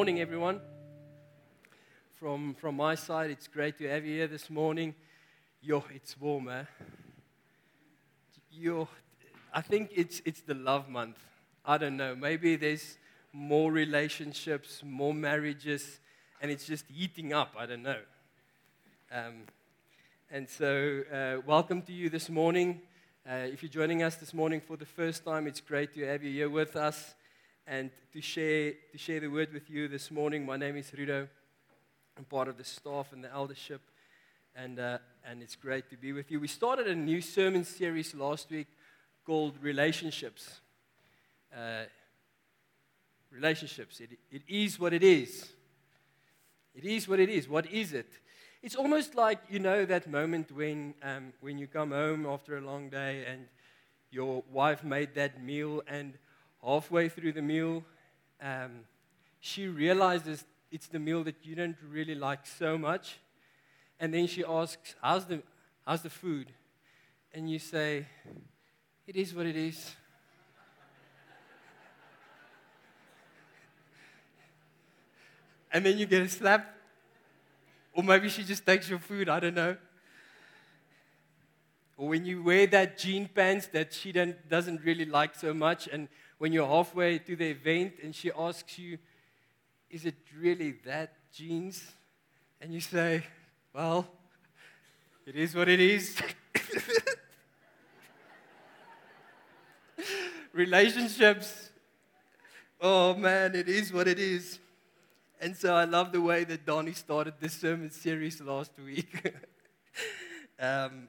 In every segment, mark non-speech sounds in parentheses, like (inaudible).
morning, everyone. From, from my side, it's great to have you here this morning. Yo, it's warm, eh? Yo, I think it's, it's the love month. I don't know. Maybe there's more relationships, more marriages, and it's just heating up. I don't know. Um, and so, uh, welcome to you this morning. Uh, if you're joining us this morning for the first time, it's great to have you here with us and to share, to share the word with you this morning. My name is Rudo. I'm part of the staff and the eldership, and, uh, and it's great to be with you. We started a new sermon series last week called Relationships. Uh, relationships. It, it is what it is. It is what it is. What is it? It's almost like, you know, that moment when, um, when you come home after a long day and your wife made that meal and halfway through the meal, um, she realizes it's the meal that you don't really like so much. And then she asks, How's the, how's the food? And you say, It is what it is. (laughs) and then you get a slap. Or maybe she just takes your food, I don't know. Or when you wear that jean pants that she doesn't really like so much, and when you're halfway to the event and she asks you, Is it really that jeans? And you say, Well, it is what it is. (laughs) Relationships. Oh man, it is what it is. And so I love the way that Donnie started this sermon series last week. (laughs) um,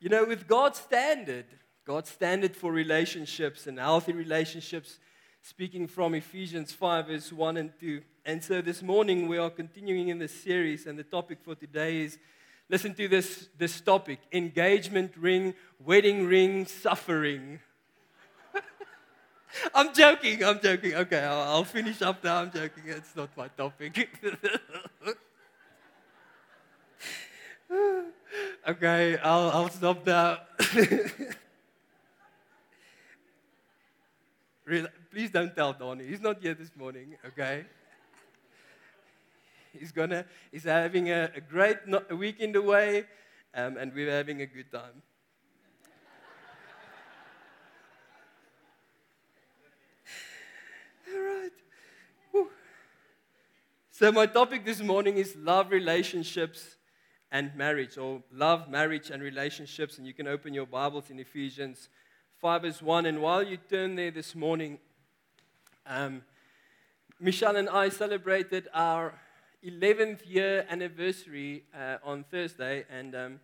you know, with God's standard, God's standard for relationships and healthy relationships, speaking from Ephesians 5, verse 1 and 2. And so this morning we are continuing in this series, and the topic for today is listen to this, this topic engagement ring, wedding ring, suffering. (laughs) I'm joking, I'm joking. Okay, I'll, I'll finish up now. I'm joking. It's not my topic. (laughs) okay, I'll, I'll stop now. (laughs) Please don't tell Donnie. He's not here this morning, okay? He's gonna, he's having a, a great no, weekend away, um, and we're having a good time. (laughs) All right. So, my topic this morning is love relationships and marriage, or love, marriage, and relationships. And you can open your Bibles in Ephesians 5 is 1. And while you turn there this morning, um, Michelle and I celebrated our 11th year anniversary uh, on Thursday, and, um,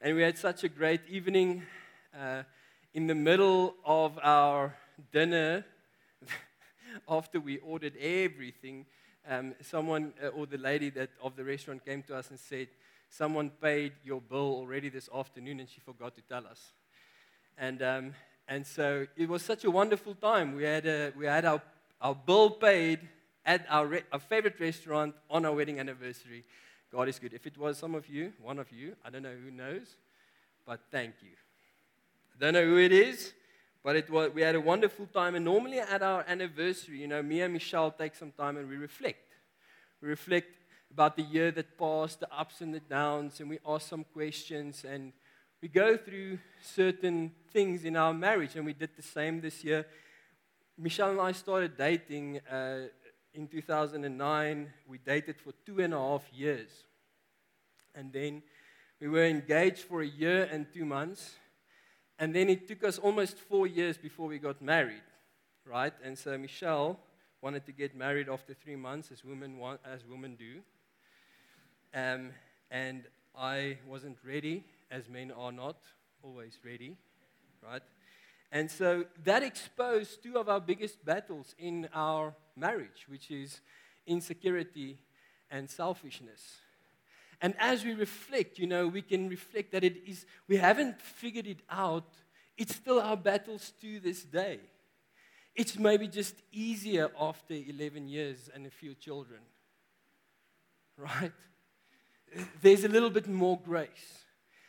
and we had such a great evening uh, in the middle of our dinner. (laughs) after we ordered everything, um, someone uh, or the lady that of the restaurant came to us and said, "Someone paid your bill already this afternoon, and she forgot to tell us." And, um, and so it was such a wonderful time. We had, a, we had our, our bill paid at our, re- our favorite restaurant on our wedding anniversary. God is good. If it was some of you, one of you, I don't know who knows, but thank you. I don't know who it is, but it was, we had a wonderful time. And normally at our anniversary, you know, me and Michelle take some time and we reflect. We reflect about the year that passed, the ups and the downs, and we ask some questions. And we go through certain things in our marriage, and we did the same this year. Michelle and I started dating uh, in 2009. We dated for two and a half years. And then we were engaged for a year and two months. And then it took us almost four years before we got married, right? And so Michelle wanted to get married after three months, as women, want, as women do. Um, and I wasn't ready as men are not always ready, right? And so that exposed two of our biggest battles in our marriage, which is insecurity and selfishness. And as we reflect, you know, we can reflect that it is, we haven't figured it out. It's still our battles to this day. It's maybe just easier after 11 years and a few children, right? There's a little bit more grace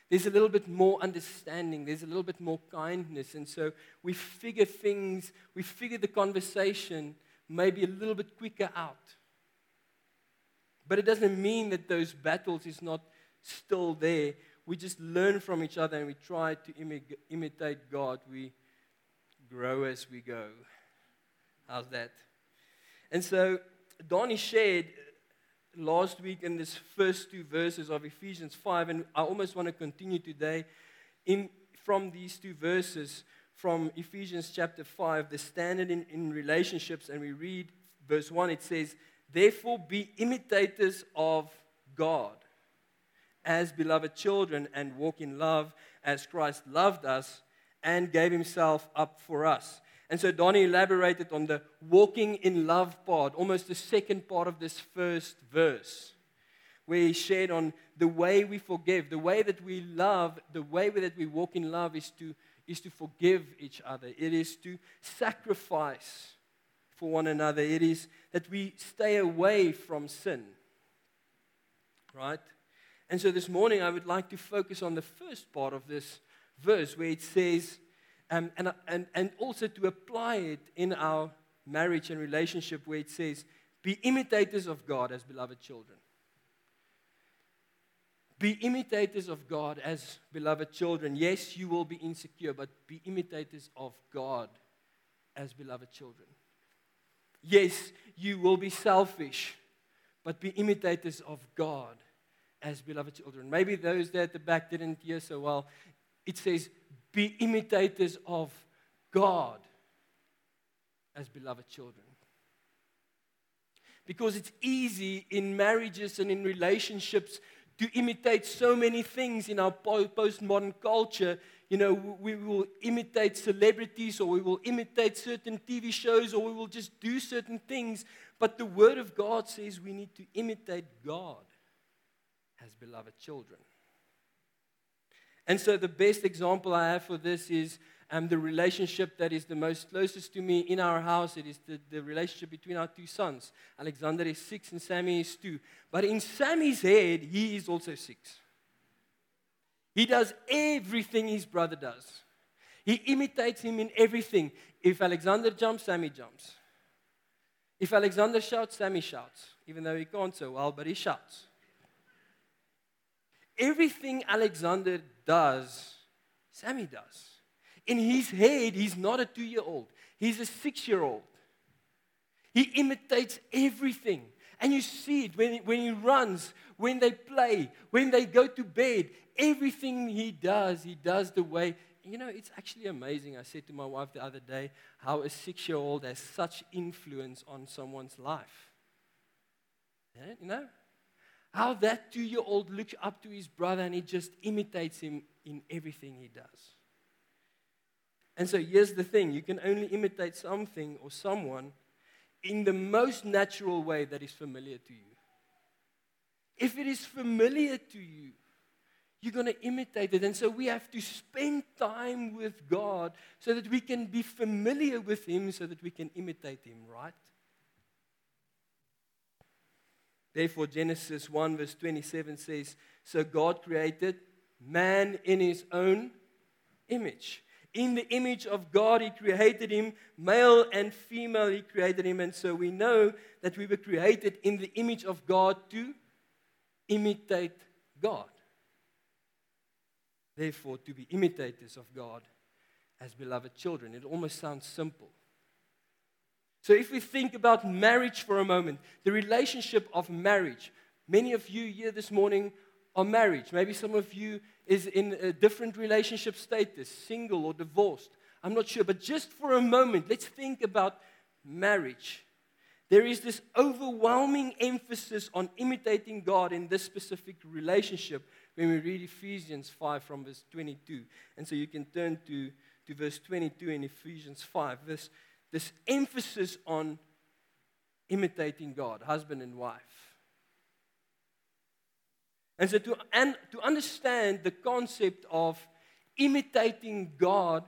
there's a little bit more understanding, there's a little bit more kindness. And so we figure things, we figure the conversation maybe a little bit quicker out. But it doesn't mean that those battles is not still there. We just learn from each other and we try to imi- imitate God. We grow as we go. How's that? And so Donnie shared last week in this first two verses of Ephesians 5, and I almost want to continue today in, from these two verses from Ephesians chapter 5, the standard in, in relationships, and we read verse 1, it says, Therefore be imitators of God as beloved children and walk in love as Christ loved us and gave himself up for us. And so Donnie elaborated on the walking in love part, almost the second part of this first verse, where he shared on the way we forgive, the way that we love, the way that we walk in love is to, is to forgive each other. It is to sacrifice for one another. It is that we stay away from sin. Right? And so this morning I would like to focus on the first part of this verse where it says, um, and, and, and also to apply it in our marriage and relationship where it says, be imitators of God as beloved children. Be imitators of God as beloved children. Yes, you will be insecure, but be imitators of God as beloved children. Yes, you will be selfish, but be imitators of God as beloved children. Maybe those there at the back didn't hear so well. It says, be imitators of God as beloved children. Because it's easy in marriages and in relationships to imitate so many things in our postmodern culture. You know, we will imitate celebrities or we will imitate certain TV shows or we will just do certain things. But the Word of God says we need to imitate God as beloved children. And so, the best example I have for this is um, the relationship that is the most closest to me in our house. It is the, the relationship between our two sons. Alexander is six and Sammy is two. But in Sammy's head, he is also six. He does everything his brother does, he imitates him in everything. If Alexander jumps, Sammy jumps. If Alexander shouts, Sammy shouts, even though he can't so well, but he shouts. Everything Alexander does, Sammy does. In his head, he's not a two year old, he's a six year old. He imitates everything. And you see it when he, when he runs, when they play, when they go to bed. Everything he does, he does the way. You know, it's actually amazing. I said to my wife the other day how a six year old has such influence on someone's life. You know? How that two year old looks up to his brother and he just imitates him in everything he does. And so here's the thing you can only imitate something or someone in the most natural way that is familiar to you. If it is familiar to you, you're going to imitate it. And so we have to spend time with God so that we can be familiar with Him, so that we can imitate Him, right? Therefore, Genesis 1, verse 27 says, So God created man in His own image. In the image of God, He created him, male and female, He created him. And so we know that we were created in the image of God to imitate God. Therefore, to be imitators of God as beloved children. It almost sounds simple. So, if we think about marriage for a moment, the relationship of marriage, many of you here this morning are married. Maybe some of you is in a different relationship status, single or divorced. I'm not sure. But just for a moment, let's think about marriage. There is this overwhelming emphasis on imitating God in this specific relationship when we read Ephesians 5 from verse 22. And so you can turn to, to verse 22 in Ephesians 5. This, this emphasis on imitating God, husband and wife. And so, to, and, to understand the concept of imitating God,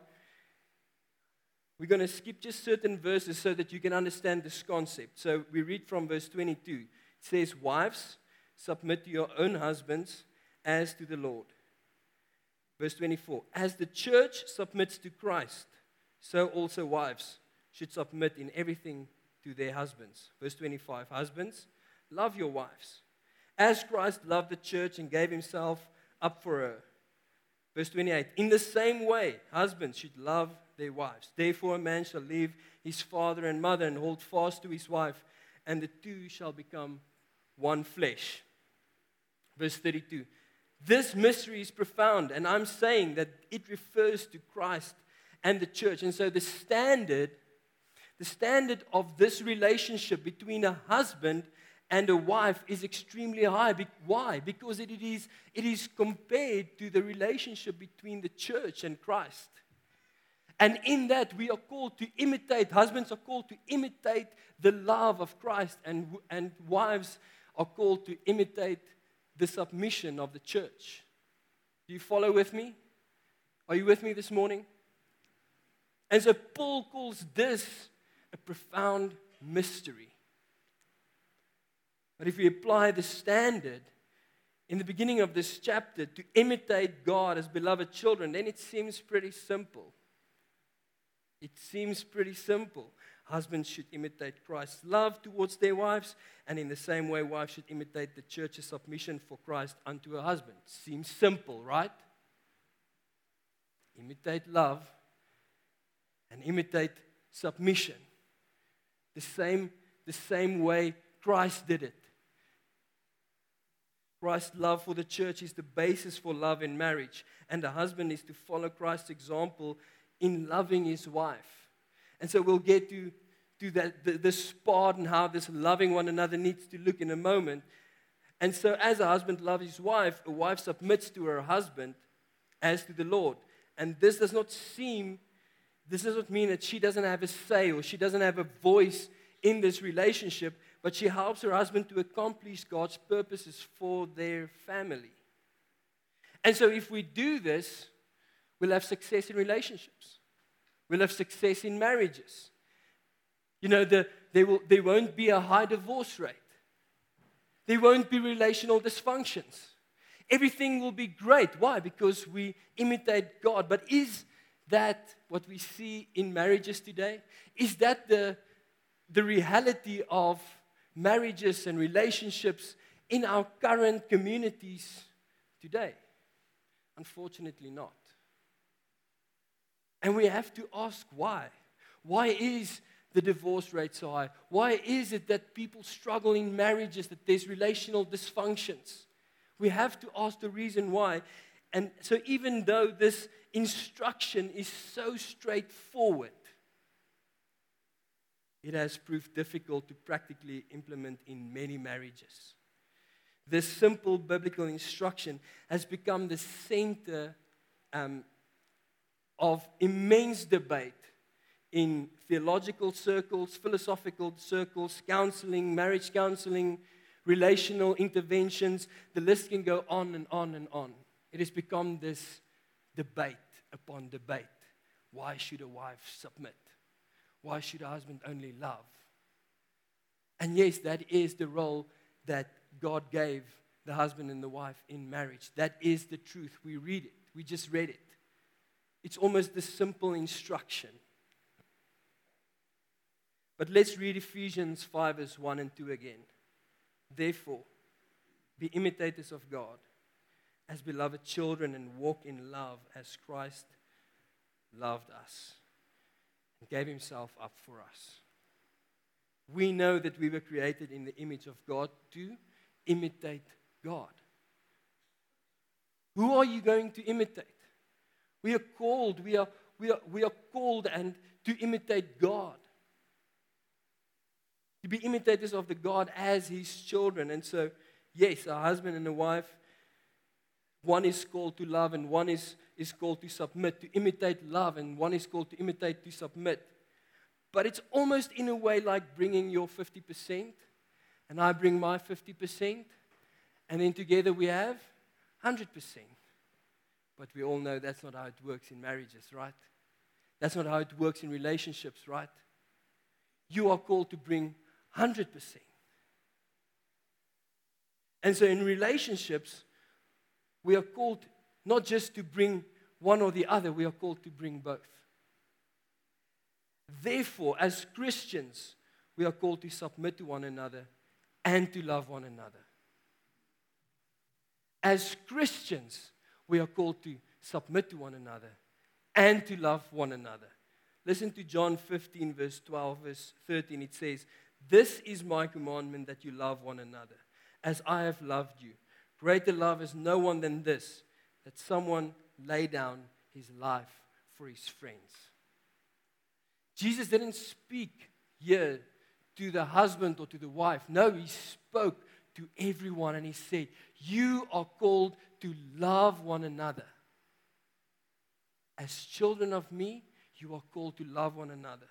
we're going to skip just certain verses so that you can understand this concept. So, we read from verse 22. It says, Wives, submit to your own husbands as to the Lord. Verse 24, As the church submits to Christ, so also wives should submit in everything to their husbands. Verse 25 Husbands, love your wives, as Christ loved the church and gave himself up for her. Verse 28 In the same way, husbands should love their wives. Therefore, a man shall leave his father and mother and hold fast to his wife, and the two shall become one flesh. Verse 32 This mystery is profound, and I'm saying that it refers to Christ and the church. And so the standard, the standard of this relationship between a husband and a wife is extremely high. Why? Because it is, it is compared to the relationship between the church and Christ. And in that, we are called to imitate, husbands are called to imitate the love of Christ, and, and wives are called to imitate the submission of the church. Do you follow with me? Are you with me this morning? And so Paul calls this a profound mystery. But if we apply the standard in the beginning of this chapter to imitate God as beloved children, then it seems pretty simple. It seems pretty simple. Husbands should imitate Christ's love towards their wives, and in the same way, wives should imitate the church's submission for Christ unto her husband. Seems simple, right? Imitate love and imitate submission. The same, the same way Christ did it. Christ's love for the church is the basis for love in marriage, and the husband is to follow Christ's example in loving his wife. And so we'll get to, to that, the, this part and how this loving one another needs to look in a moment. And so, as a husband loves his wife, a wife submits to her husband as to the Lord. And this does not seem, this does not mean that she doesn't have a say or she doesn't have a voice in this relationship, but she helps her husband to accomplish God's purposes for their family. And so, if we do this, we'll have success in relationships, we'll have success in marriages. You know, the, there, will, there won't be a high divorce rate, there won't be relational dysfunctions. Everything will be great. Why? Because we imitate God. But is that what we see in marriages today? Is that the, the reality of marriages and relationships in our current communities today? Unfortunately, not. And we have to ask why. Why is the divorce rate so high? Why is it that people struggle in marriages, that there's relational dysfunctions? We have to ask the reason why. And so, even though this instruction is so straightforward, it has proved difficult to practically implement in many marriages. This simple biblical instruction has become the center um, of immense debate in theological circles, philosophical circles, counseling, marriage counseling, relational interventions. The list can go on and on and on. It has become this debate upon debate. Why should a wife submit? Why should a husband only love? And yes, that is the role that God gave the husband and the wife in marriage. That is the truth. We read it, we just read it. It's almost the simple instruction. But let's read Ephesians 5, verse 1 and 2 again. Therefore, be imitators of God as beloved children and walk in love as Christ loved us and gave himself up for us. We know that we were created in the image of God to imitate God. Who are you going to imitate? We are called, we are, we are, we are called and to imitate God. To be imitators of the God as his children. And so, yes, a husband and a wife, one is called to love and one is, is called to submit, to imitate love, and one is called to imitate to submit. But it's almost in a way like bringing your 50%, and I bring my 50%, and then together we have 100%. But we all know that's not how it works in marriages, right? That's not how it works in relationships, right? You are called to bring 100%. And so in relationships, we are called not just to bring one or the other, we are called to bring both. Therefore, as Christians, we are called to submit to one another and to love one another. As Christians, we are called to submit to one another and to love one another. Listen to John 15, verse 12, verse 13. It says, This is my commandment that you love one another, as I have loved you. Greater love is no one than this, that someone lay down his life for his friends. Jesus didn't speak here to the husband or to the wife. No, he spoke to everyone and he said, You are called to love one another. As children of me, you are called to love one another.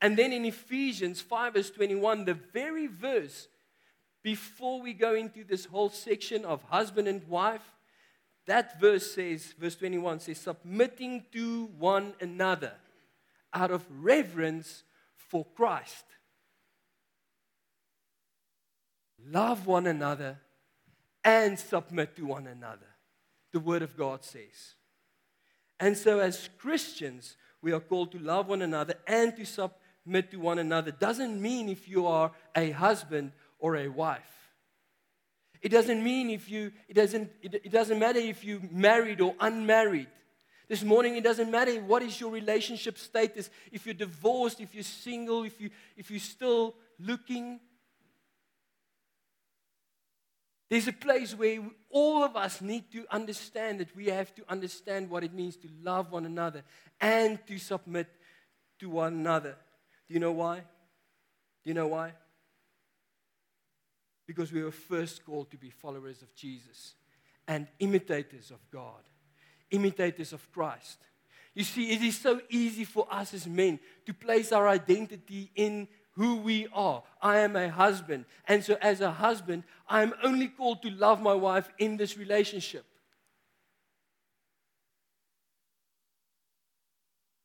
And then in Ephesians 5, verse 21, the very verse before we go into this whole section of husband and wife, that verse says, verse 21 says, submitting to one another out of reverence for Christ. Love one another and submit to one another, the Word of God says. And so, as Christians, we are called to love one another and to submit to one another. Doesn't mean if you are a husband or a wife. It doesn't mean if you, it doesn't, it, it doesn't matter if you married or unmarried. This morning, it doesn't matter what is your relationship status, if you're divorced, if you're single, if, you, if you're still looking. There's a place where all of us need to understand that we have to understand what it means to love one another and to submit to one another. Do you know why? Do you know why? Because we were first called to be followers of Jesus and imitators of God, imitators of Christ. You see, it is so easy for us as men to place our identity in who we are. I am a husband. And so, as a husband, I am only called to love my wife in this relationship.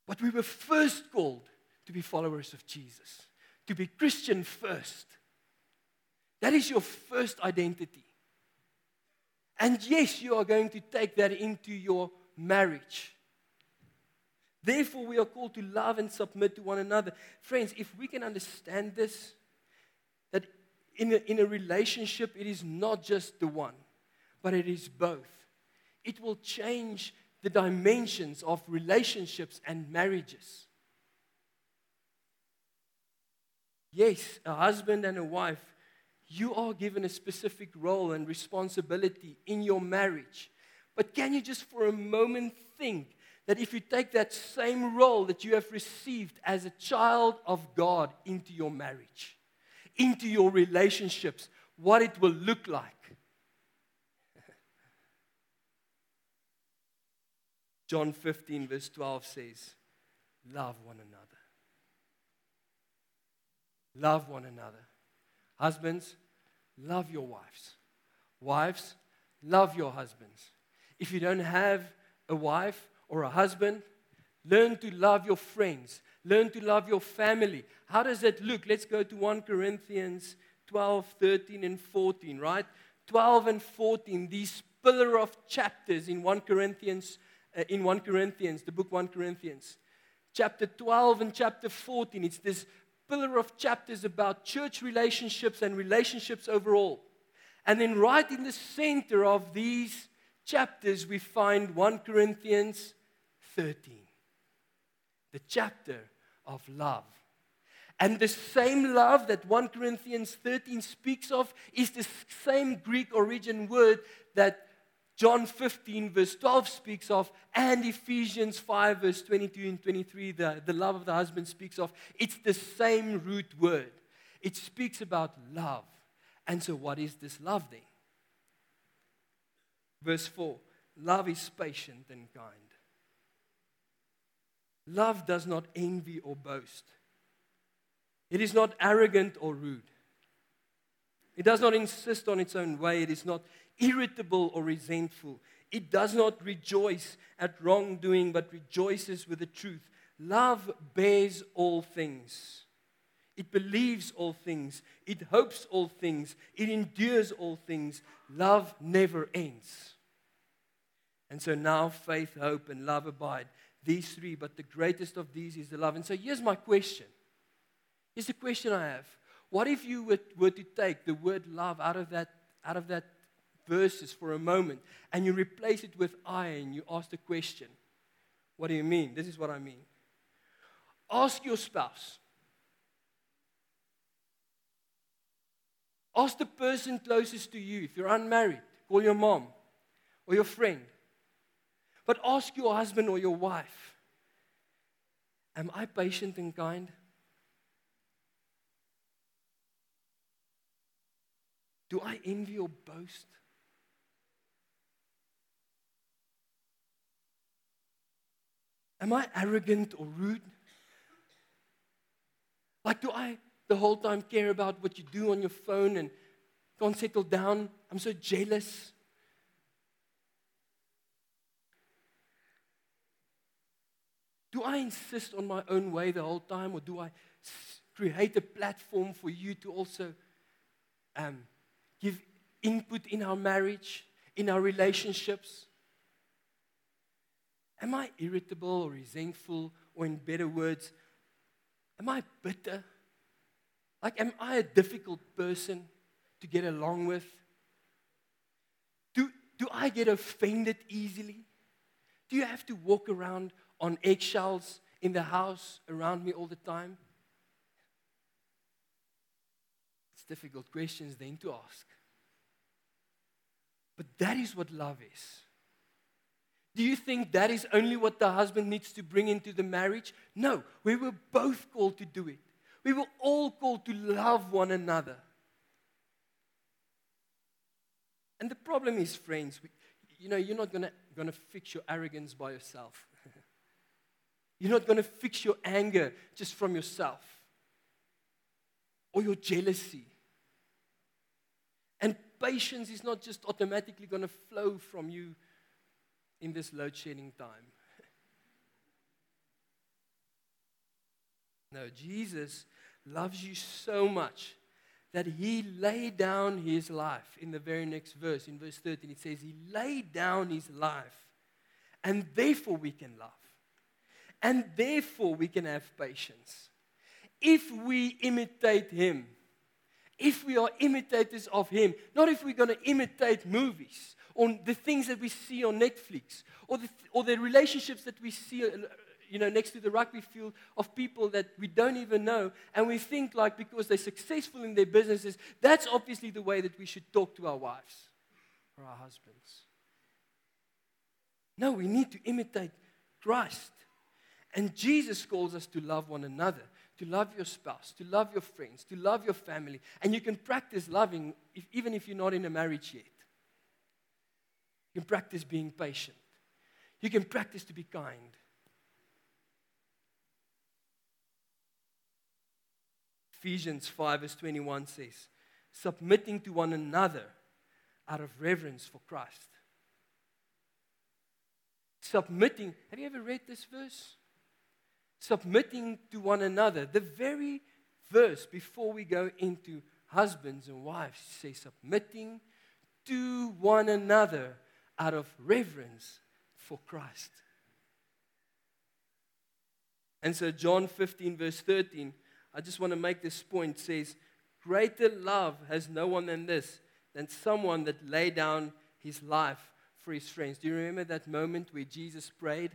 But we were first called to be followers of Jesus, to be Christian first. That is your first identity. And yes, you are going to take that into your marriage. Therefore, we are called to love and submit to one another. Friends, if we can understand this, that in a, in a relationship, it is not just the one, but it is both. It will change the dimensions of relationships and marriages. Yes, a husband and a wife you are given a specific role and responsibility in your marriage. But can you just for a moment think that if you take that same role that you have received as a child of God into your marriage, into your relationships, what it will look like? (laughs) John 15, verse 12 says, Love one another. Love one another. Husbands, love your wives. Wives, love your husbands. If you don't have a wife or a husband, learn to love your friends. Learn to love your family. How does that look? Let's go to 1 Corinthians 12, 13, and 14, right? 12 and 14, these pillar of chapters in 1 Corinthians, uh, in 1 Corinthians, the book 1 Corinthians. Chapter 12 and chapter 14, it's this pillar of chapters about church relationships and relationships overall. And then, right in the center of these chapters, we find 1 Corinthians 13, the chapter of love. And the same love that 1 Corinthians 13 speaks of is the same Greek origin word that John 15, verse 12 speaks of, and Ephesians 5, verse 22 and 23, the, the love of the husband speaks of. It's the same root word. It speaks about love. And so, what is this love then? Verse 4 Love is patient and kind. Love does not envy or boast. It is not arrogant or rude. It does not insist on its own way. It is not irritable or resentful. It does not rejoice at wrongdoing, but rejoices with the truth. Love bears all things. It believes all things. It hopes all things. It endures all things. Love never ends. And so now faith, hope, and love abide. These three, but the greatest of these is the love. And so here's my question Here's a question I have. What if you were, were to take the word love out of that, out of that verses for a moment and you replace it with I and you ask the question, What do you mean? This is what I mean. Ask your spouse. Ask the person closest to you. If you're unmarried, call your mom or your friend. But ask your husband or your wife Am I patient and kind? Do I envy or boast? Am I arrogant or rude? Like, do I the whole time care about what you do on your phone and can't settle down? I'm so jealous. Do I insist on my own way the whole time, or do I create a platform for you to also um, give input in our marriage, in our relationships? Am I irritable or resentful, or in better words, am I bitter? Like, am I a difficult person to get along with? Do, do I get offended easily? Do you have to walk around on eggshells in the house around me all the time? It's difficult questions then to ask. But that is what love is. Do you think that is only what the husband needs to bring into the marriage? No, we were both called to do it. We were all called to love one another. And the problem is, friends, we, you know, you're not going to fix your arrogance by yourself. (laughs) you're not going to fix your anger just from yourself or your jealousy. And patience is not just automatically going to flow from you in this load shedding time. no, Jesus loves you so much that he laid down his life. In the very next verse, in verse 13, it says, He laid down his life, and therefore we can love. And therefore we can have patience. If we imitate him, if we are imitators of him, not if we're going to imitate movies or the things that we see on Netflix or the, or the relationships that we see uh, you know, next to the rugby field of people that we don't even know. And we think like because they're successful in their businesses, that's obviously the way that we should talk to our wives or our husbands. No, we need to imitate Christ. And Jesus calls us to love one another, to love your spouse, to love your friends, to love your family. And you can practice loving if, even if you're not in a marriage yet. You can practice being patient. You can practice to be kind. Ephesians 5, verse 21 says, submitting to one another out of reverence for Christ. Submitting, have you ever read this verse? Submitting to one another. The very verse before we go into husbands and wives says, submitting to one another out of reverence for Christ. And so, John 15, verse 13 I just want to make this point. Says, Greater love has no one than this, than someone that lay down his life for his friends. Do you remember that moment where Jesus prayed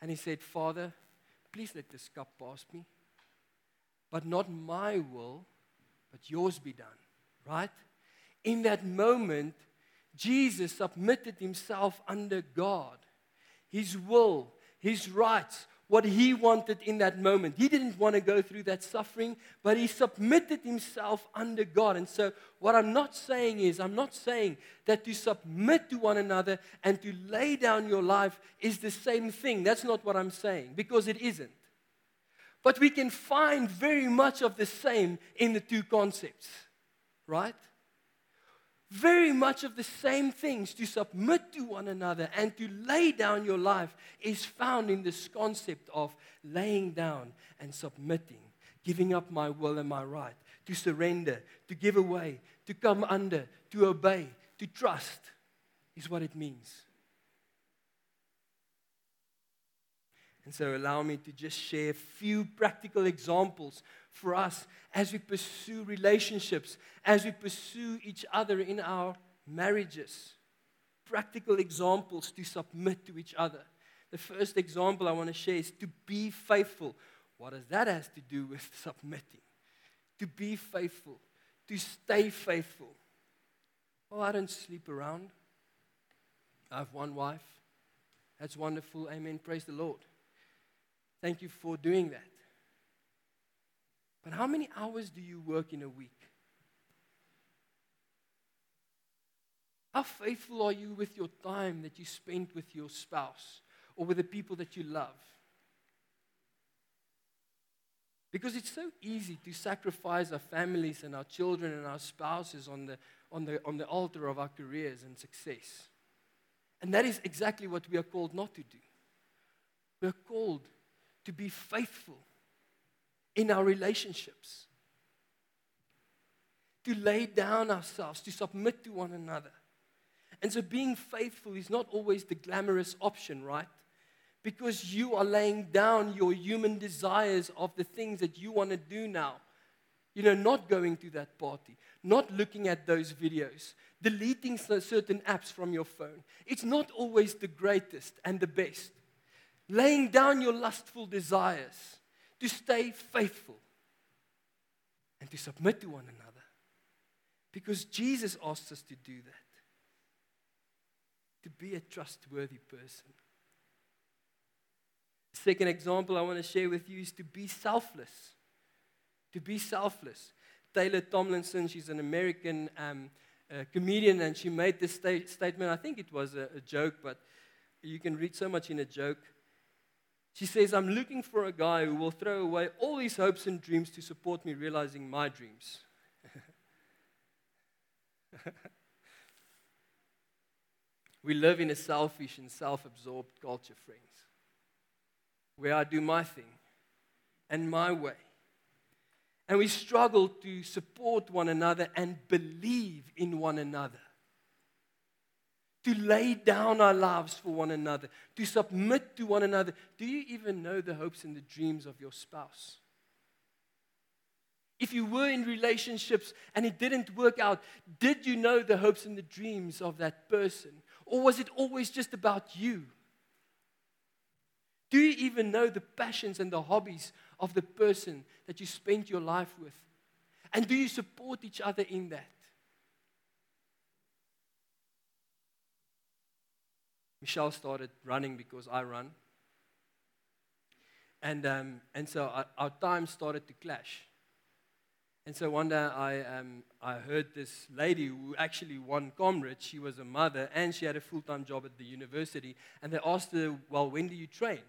and he said, Father, please let this cup pass me. But not my will, but yours be done. Right? In that moment, Jesus submitted himself under God, his will, his rights, what he wanted in that moment. He didn't want to go through that suffering, but he submitted himself under God. And so, what I'm not saying is, I'm not saying that to submit to one another and to lay down your life is the same thing. That's not what I'm saying, because it isn't. But we can find very much of the same in the two concepts, right? Very much of the same things to submit to one another and to lay down your life is found in this concept of laying down and submitting, giving up my will and my right, to surrender, to give away, to come under, to obey, to trust, is what it means. And so, allow me to just share a few practical examples for us as we pursue relationships, as we pursue each other in our marriages. Practical examples to submit to each other. The first example I want to share is to be faithful. What does that have to do with (laughs) submitting? To be faithful, to stay faithful. Oh, I don't sleep around. I have one wife. That's wonderful. Amen. Praise the Lord. Thank you for doing that. But how many hours do you work in a week? How faithful are you with your time that you spend with your spouse or with the people that you love? Because it's so easy to sacrifice our families and our children and our spouses on the, on the, on the altar of our careers and success. And that is exactly what we are called not to do. We are called to be faithful in our relationships, to lay down ourselves, to submit to one another. And so being faithful is not always the glamorous option, right? Because you are laying down your human desires of the things that you want to do now. You know, not going to that party, not looking at those videos, deleting certain apps from your phone. It's not always the greatest and the best. Laying down your lustful desires to stay faithful and to submit to one another. Because Jesus asks us to do that. To be a trustworthy person. Second example I want to share with you is to be selfless. To be selfless. Taylor Tomlinson, she's an American um, uh, comedian, and she made this sta- statement. I think it was a, a joke, but you can read so much in a joke. She says, I'm looking for a guy who will throw away all his hopes and dreams to support me realizing my dreams. (laughs) we live in a selfish and self absorbed culture, friends, where I do my thing and my way. And we struggle to support one another and believe in one another to lay down our lives for one another, to submit to one another. Do you even know the hopes and the dreams of your spouse? If you were in relationships and it didn't work out, did you know the hopes and the dreams of that person? Or was it always just about you? Do you even know the passions and the hobbies of the person that you spent your life with? And do you support each other in that? Michelle started running because I run. And, um, and so our, our time started to clash. And so one day I, um, I heard this lady who actually won Comrade. She was a mother and she had a full time job at the university. And they asked her, Well, when do you train?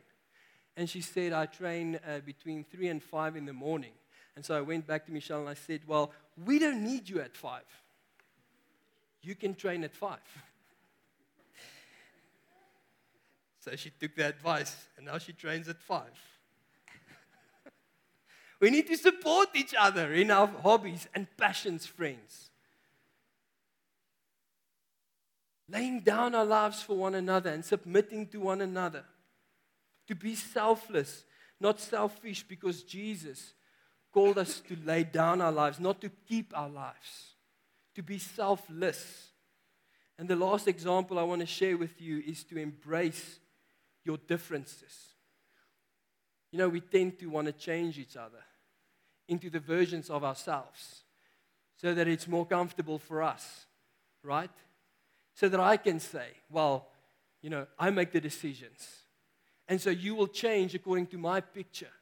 And she said, I train uh, between 3 and 5 in the morning. And so I went back to Michelle and I said, Well, we don't need you at 5. You can train at 5. So she took the advice, and now she trains at five. (laughs) we need to support each other in our hobbies and passions, friends. Laying down our lives for one another and submitting to one another. To be selfless, not selfish, because Jesus called us to lay down our lives, not to keep our lives. To be selfless. And the last example I want to share with you is to embrace your differences. You know, we tend to want to change each other into the versions of ourselves so that it's more comfortable for us, right? So that I can say, well, you know, I make the decisions. And so you will change according to my picture.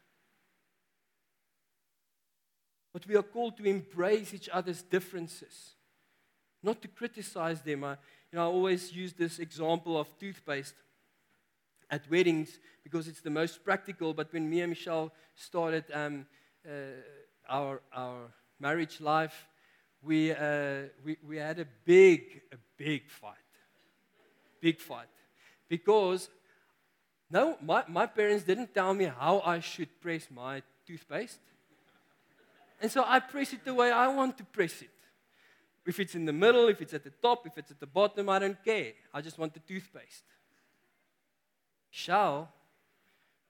But we are called to embrace each other's differences, not to criticize them. I, you know, I always use this example of toothpaste at weddings because it's the most practical. But when me and Michelle started um, uh, our, our marriage life, we, uh, we, we had a big, a big fight. Big fight. Because, no, my, my parents didn't tell me how I should press my toothpaste. And so I press it the way I want to press it. If it's in the middle, if it's at the top, if it's at the bottom, I don't care. I just want the toothpaste. Shell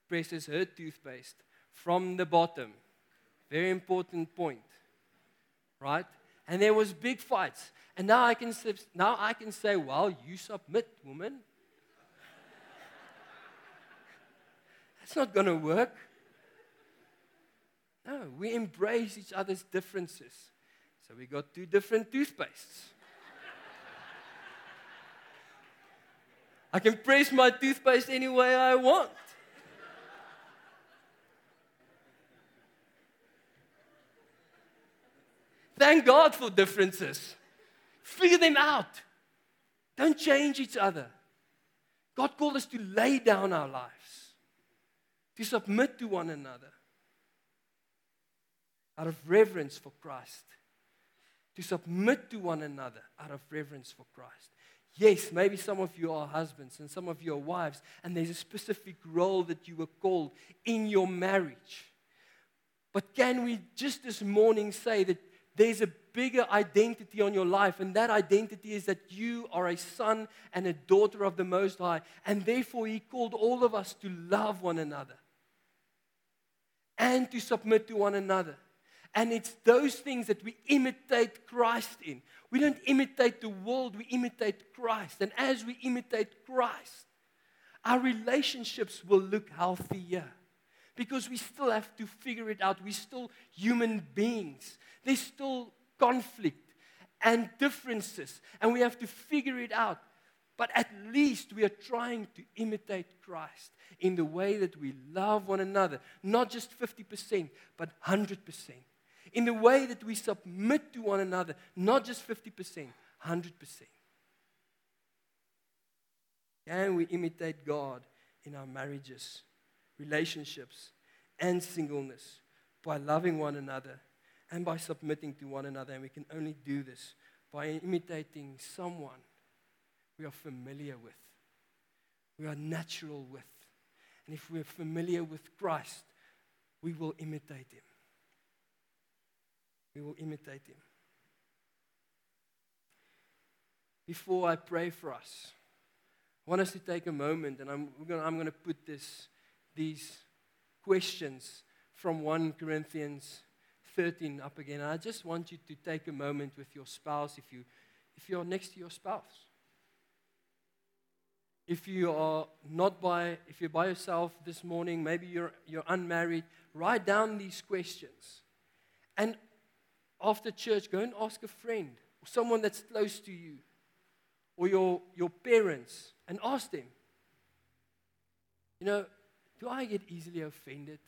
presses her toothpaste from the bottom. Very important point. Right? And there was big fights. And now I can now I can say, well, you submit, woman. (laughs) That's not going to work. No, we embrace each other's differences. So we got two different toothpastes. I can press my toothpaste any way I want. Thank God for differences. Figure them out. Don't change each other. God called us to lay down our lives, to submit to one another out of reverence for Christ, to submit to one another out of reverence for Christ. Yes, maybe some of you are husbands and some of you are wives, and there's a specific role that you were called in your marriage. But can we just this morning say that there's a bigger identity on your life, and that identity is that you are a son and a daughter of the Most High, and therefore He called all of us to love one another and to submit to one another. And it's those things that we imitate Christ in. We don't imitate the world, we imitate Christ. And as we imitate Christ, our relationships will look healthier because we still have to figure it out. We're still human beings. There's still conflict and differences, and we have to figure it out. But at least we are trying to imitate Christ in the way that we love one another, not just 50%, but 100%. In the way that we submit to one another, not just 50%, 100%. And we imitate God in our marriages, relationships, and singleness by loving one another and by submitting to one another. And we can only do this by imitating someone we are familiar with, we are natural with. And if we're familiar with Christ, we will imitate him. We will imitate him. Before I pray for us, I want us to take a moment, and I'm, gonna, I'm to put this, these questions from 1 Corinthians 13 up again. And I just want you to take a moment with your spouse if, you, if you're next to your spouse. If you are not by, if you're by yourself this morning, maybe you're, you're unmarried, write down these questions. And after church, go and ask a friend or someone that's close to you or your, your parents and ask them, you know, do I get easily offended?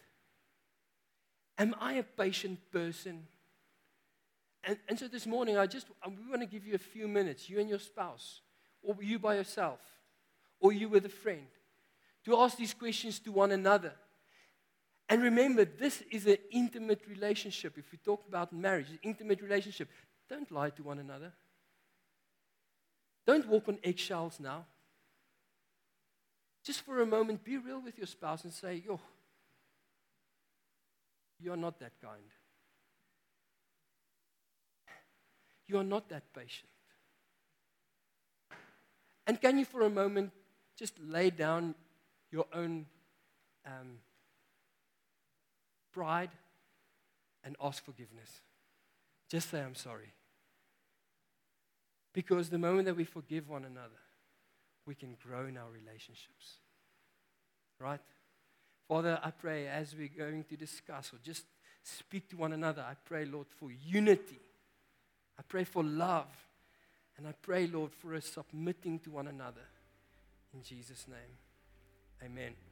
Am I a patient person? And, and so this morning, I just we want to give you a few minutes, you and your spouse, or you by yourself, or you with a friend, to ask these questions to one another. And remember, this is an intimate relationship. If we talk about marriage, intimate relationship, don't lie to one another. Don't walk on eggshells now. Just for a moment, be real with your spouse and say, Yo, you are not that kind. You are not that patient. And can you, for a moment, just lay down your own um, pride and ask forgiveness. Just say, I'm sorry. Because the moment that we forgive one another, we can grow in our relationships. Right? Father, I pray as we're going to discuss or just speak to one another, I pray, Lord, for unity. I pray for love. And I pray, Lord, for us submitting to one another. In Jesus' name, amen.